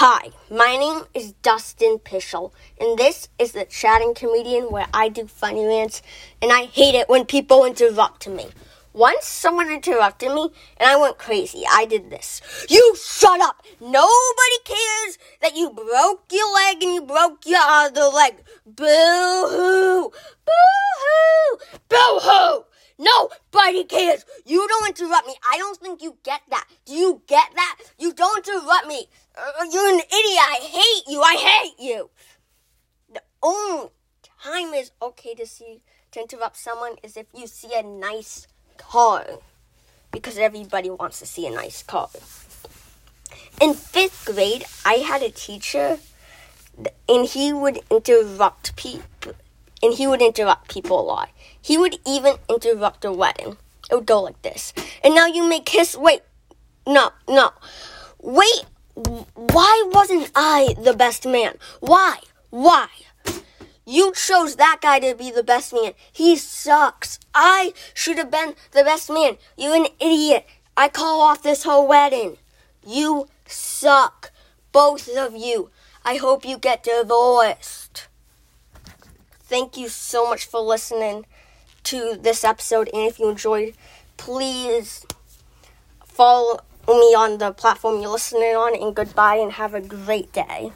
Hi, my name is Dustin Pueschel, and this is the Chatting Comedian where I do funny rants, and I hate it when people interrupt me. Once someone interrupted me, and I went crazy. I did this. You shut up! Nobody cares that you broke your leg and you broke your other leg. Boo hoo! Boo hoo! Boo hoo! Nobody cares. You don't interrupt me. I don't think you get that. Do you get that? You don't interrupt me. Uh, you're an idiot. I hate you. I hate you. The only time is okay to see to interrupt someone is if you see a nice car, because everybody wants to see a nice car. In fifth grade, I had a teacher, and he would interrupt people, and he would interrupt people a lot. He would even interrupt a wedding. It would go like this. And now you may kiss. Wait, no, no. Wait, why wasn't I the best man? Why? Why? You chose that guy to be the best man. He sucks. I should have been the best man. You're an idiot. I call off this whole wedding. You suck. Both of you. I hope you get divorced. Thank you so much for listening to this episode. And if you enjoyed, please follow me on the platform you're listening on. And goodbye and have a great day.